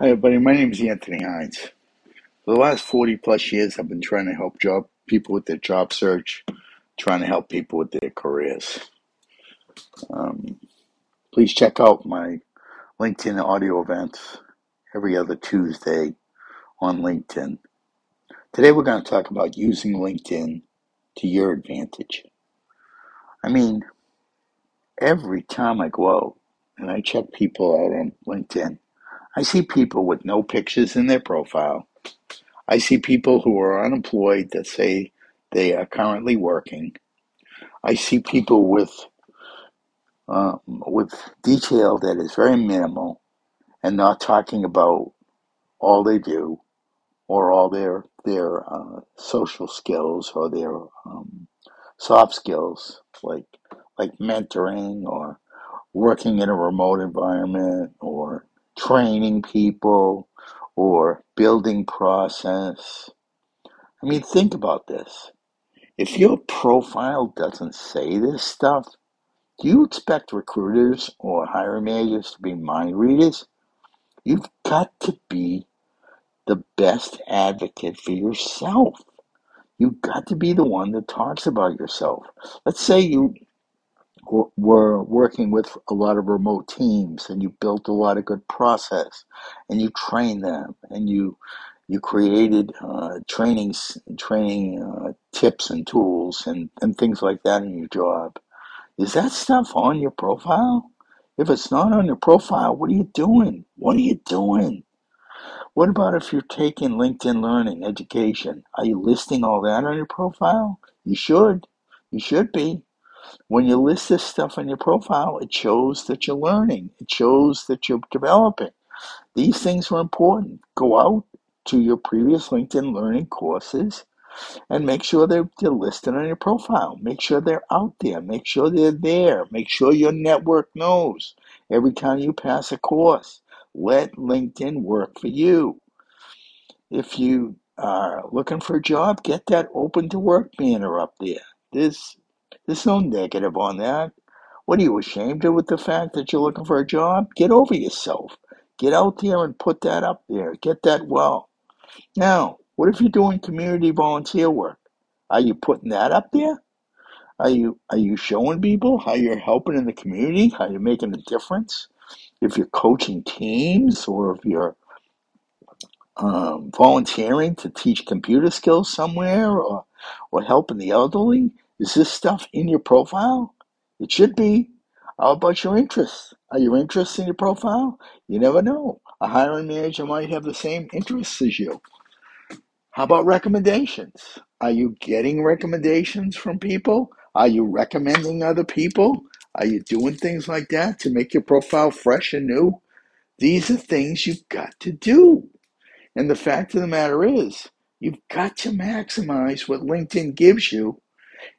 Hi, everybody. My name is Anthony Hines. For the last 40 plus years, I've been trying to help job people with their job search, trying to help people with their careers. Um, please check out my LinkedIn audio events every other Tuesday on LinkedIn. Today, we're going to talk about using LinkedIn to your advantage. I mean, every time I go out and I check people out on LinkedIn, I see people with no pictures in their profile. I see people who are unemployed that say they are currently working. I see people with um, with detail that is very minimal and not talking about all they do or all their their uh, social skills or their um, soft skills like like mentoring or working in a remote environment or training people or building process. I mean, think about this. If your profile doesn't say this stuff, do you expect recruiters or hiring managers to be mind readers? You've got to be the best advocate for yourself. You've got to be the one that talks about yourself. Let's say you were working with a lot of remote teams and you built a lot of good process and you trained them and you you created uh, trainings training uh, tips and tools and, and things like that in your job. Is that stuff on your profile? If it's not on your profile what are you doing? What are you doing? What about if you're taking linkedin learning education? Are you listing all that on your profile? You should. You should be when you list this stuff on your profile, it shows that you're learning. It shows that you're developing. These things are important. Go out to your previous LinkedIn learning courses and make sure they're, they're listed on your profile. Make sure they're out there. Make sure they're there. Make sure your network knows every time you pass a course. Let LinkedIn work for you. If you are looking for a job, get that open to work banner up there. There's there's no negative on that. What are you ashamed of with the fact that you're looking for a job? Get over yourself. Get out there and put that up there. Get that well. Now, what if you're doing community volunteer work? Are you putting that up there? Are you are you showing people how you're helping in the community? How you're making a difference? If you're coaching teams or if you're um, volunteering to teach computer skills somewhere or or helping the elderly, is this stuff in your profile? It should be. How about your interests? Are your interests in your profile? You never know. A hiring manager might have the same interests as you. How about recommendations? Are you getting recommendations from people? Are you recommending other people? Are you doing things like that to make your profile fresh and new? These are things you've got to do. And the fact of the matter is, you've got to maximize what LinkedIn gives you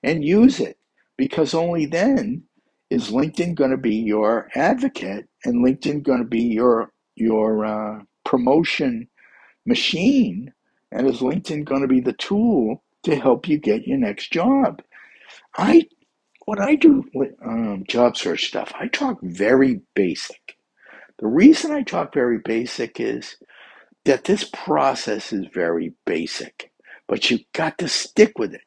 and use it because only then is LinkedIn going to be your advocate and LinkedIn going to be your your uh, promotion machine and is LinkedIn going to be the tool to help you get your next job? I when I do um, job search stuff, I talk very basic. The reason I talk very basic is that this process is very basic, but you've got to stick with it.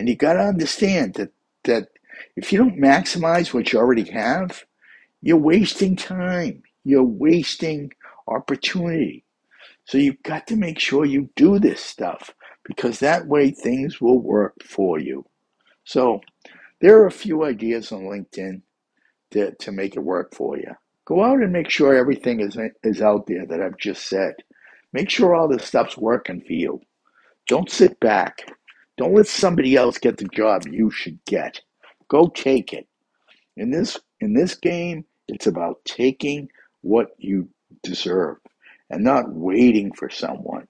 And you got to understand that, that if you don't maximize what you already have, you're wasting time. You're wasting opportunity. So you've got to make sure you do this stuff because that way things will work for you. So there are a few ideas on LinkedIn to, to make it work for you. Go out and make sure everything is, is out there that I've just said. Make sure all this stuff's working for you. Don't sit back. Don't let somebody else get the job you should get. Go take it. In this in this game, it's about taking what you deserve and not waiting for someone.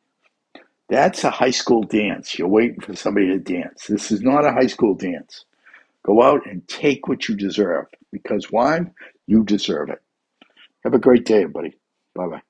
That's a high school dance. You're waiting for somebody to dance. This is not a high school dance. Go out and take what you deserve because why? You deserve it. Have a great day, everybody. Bye bye.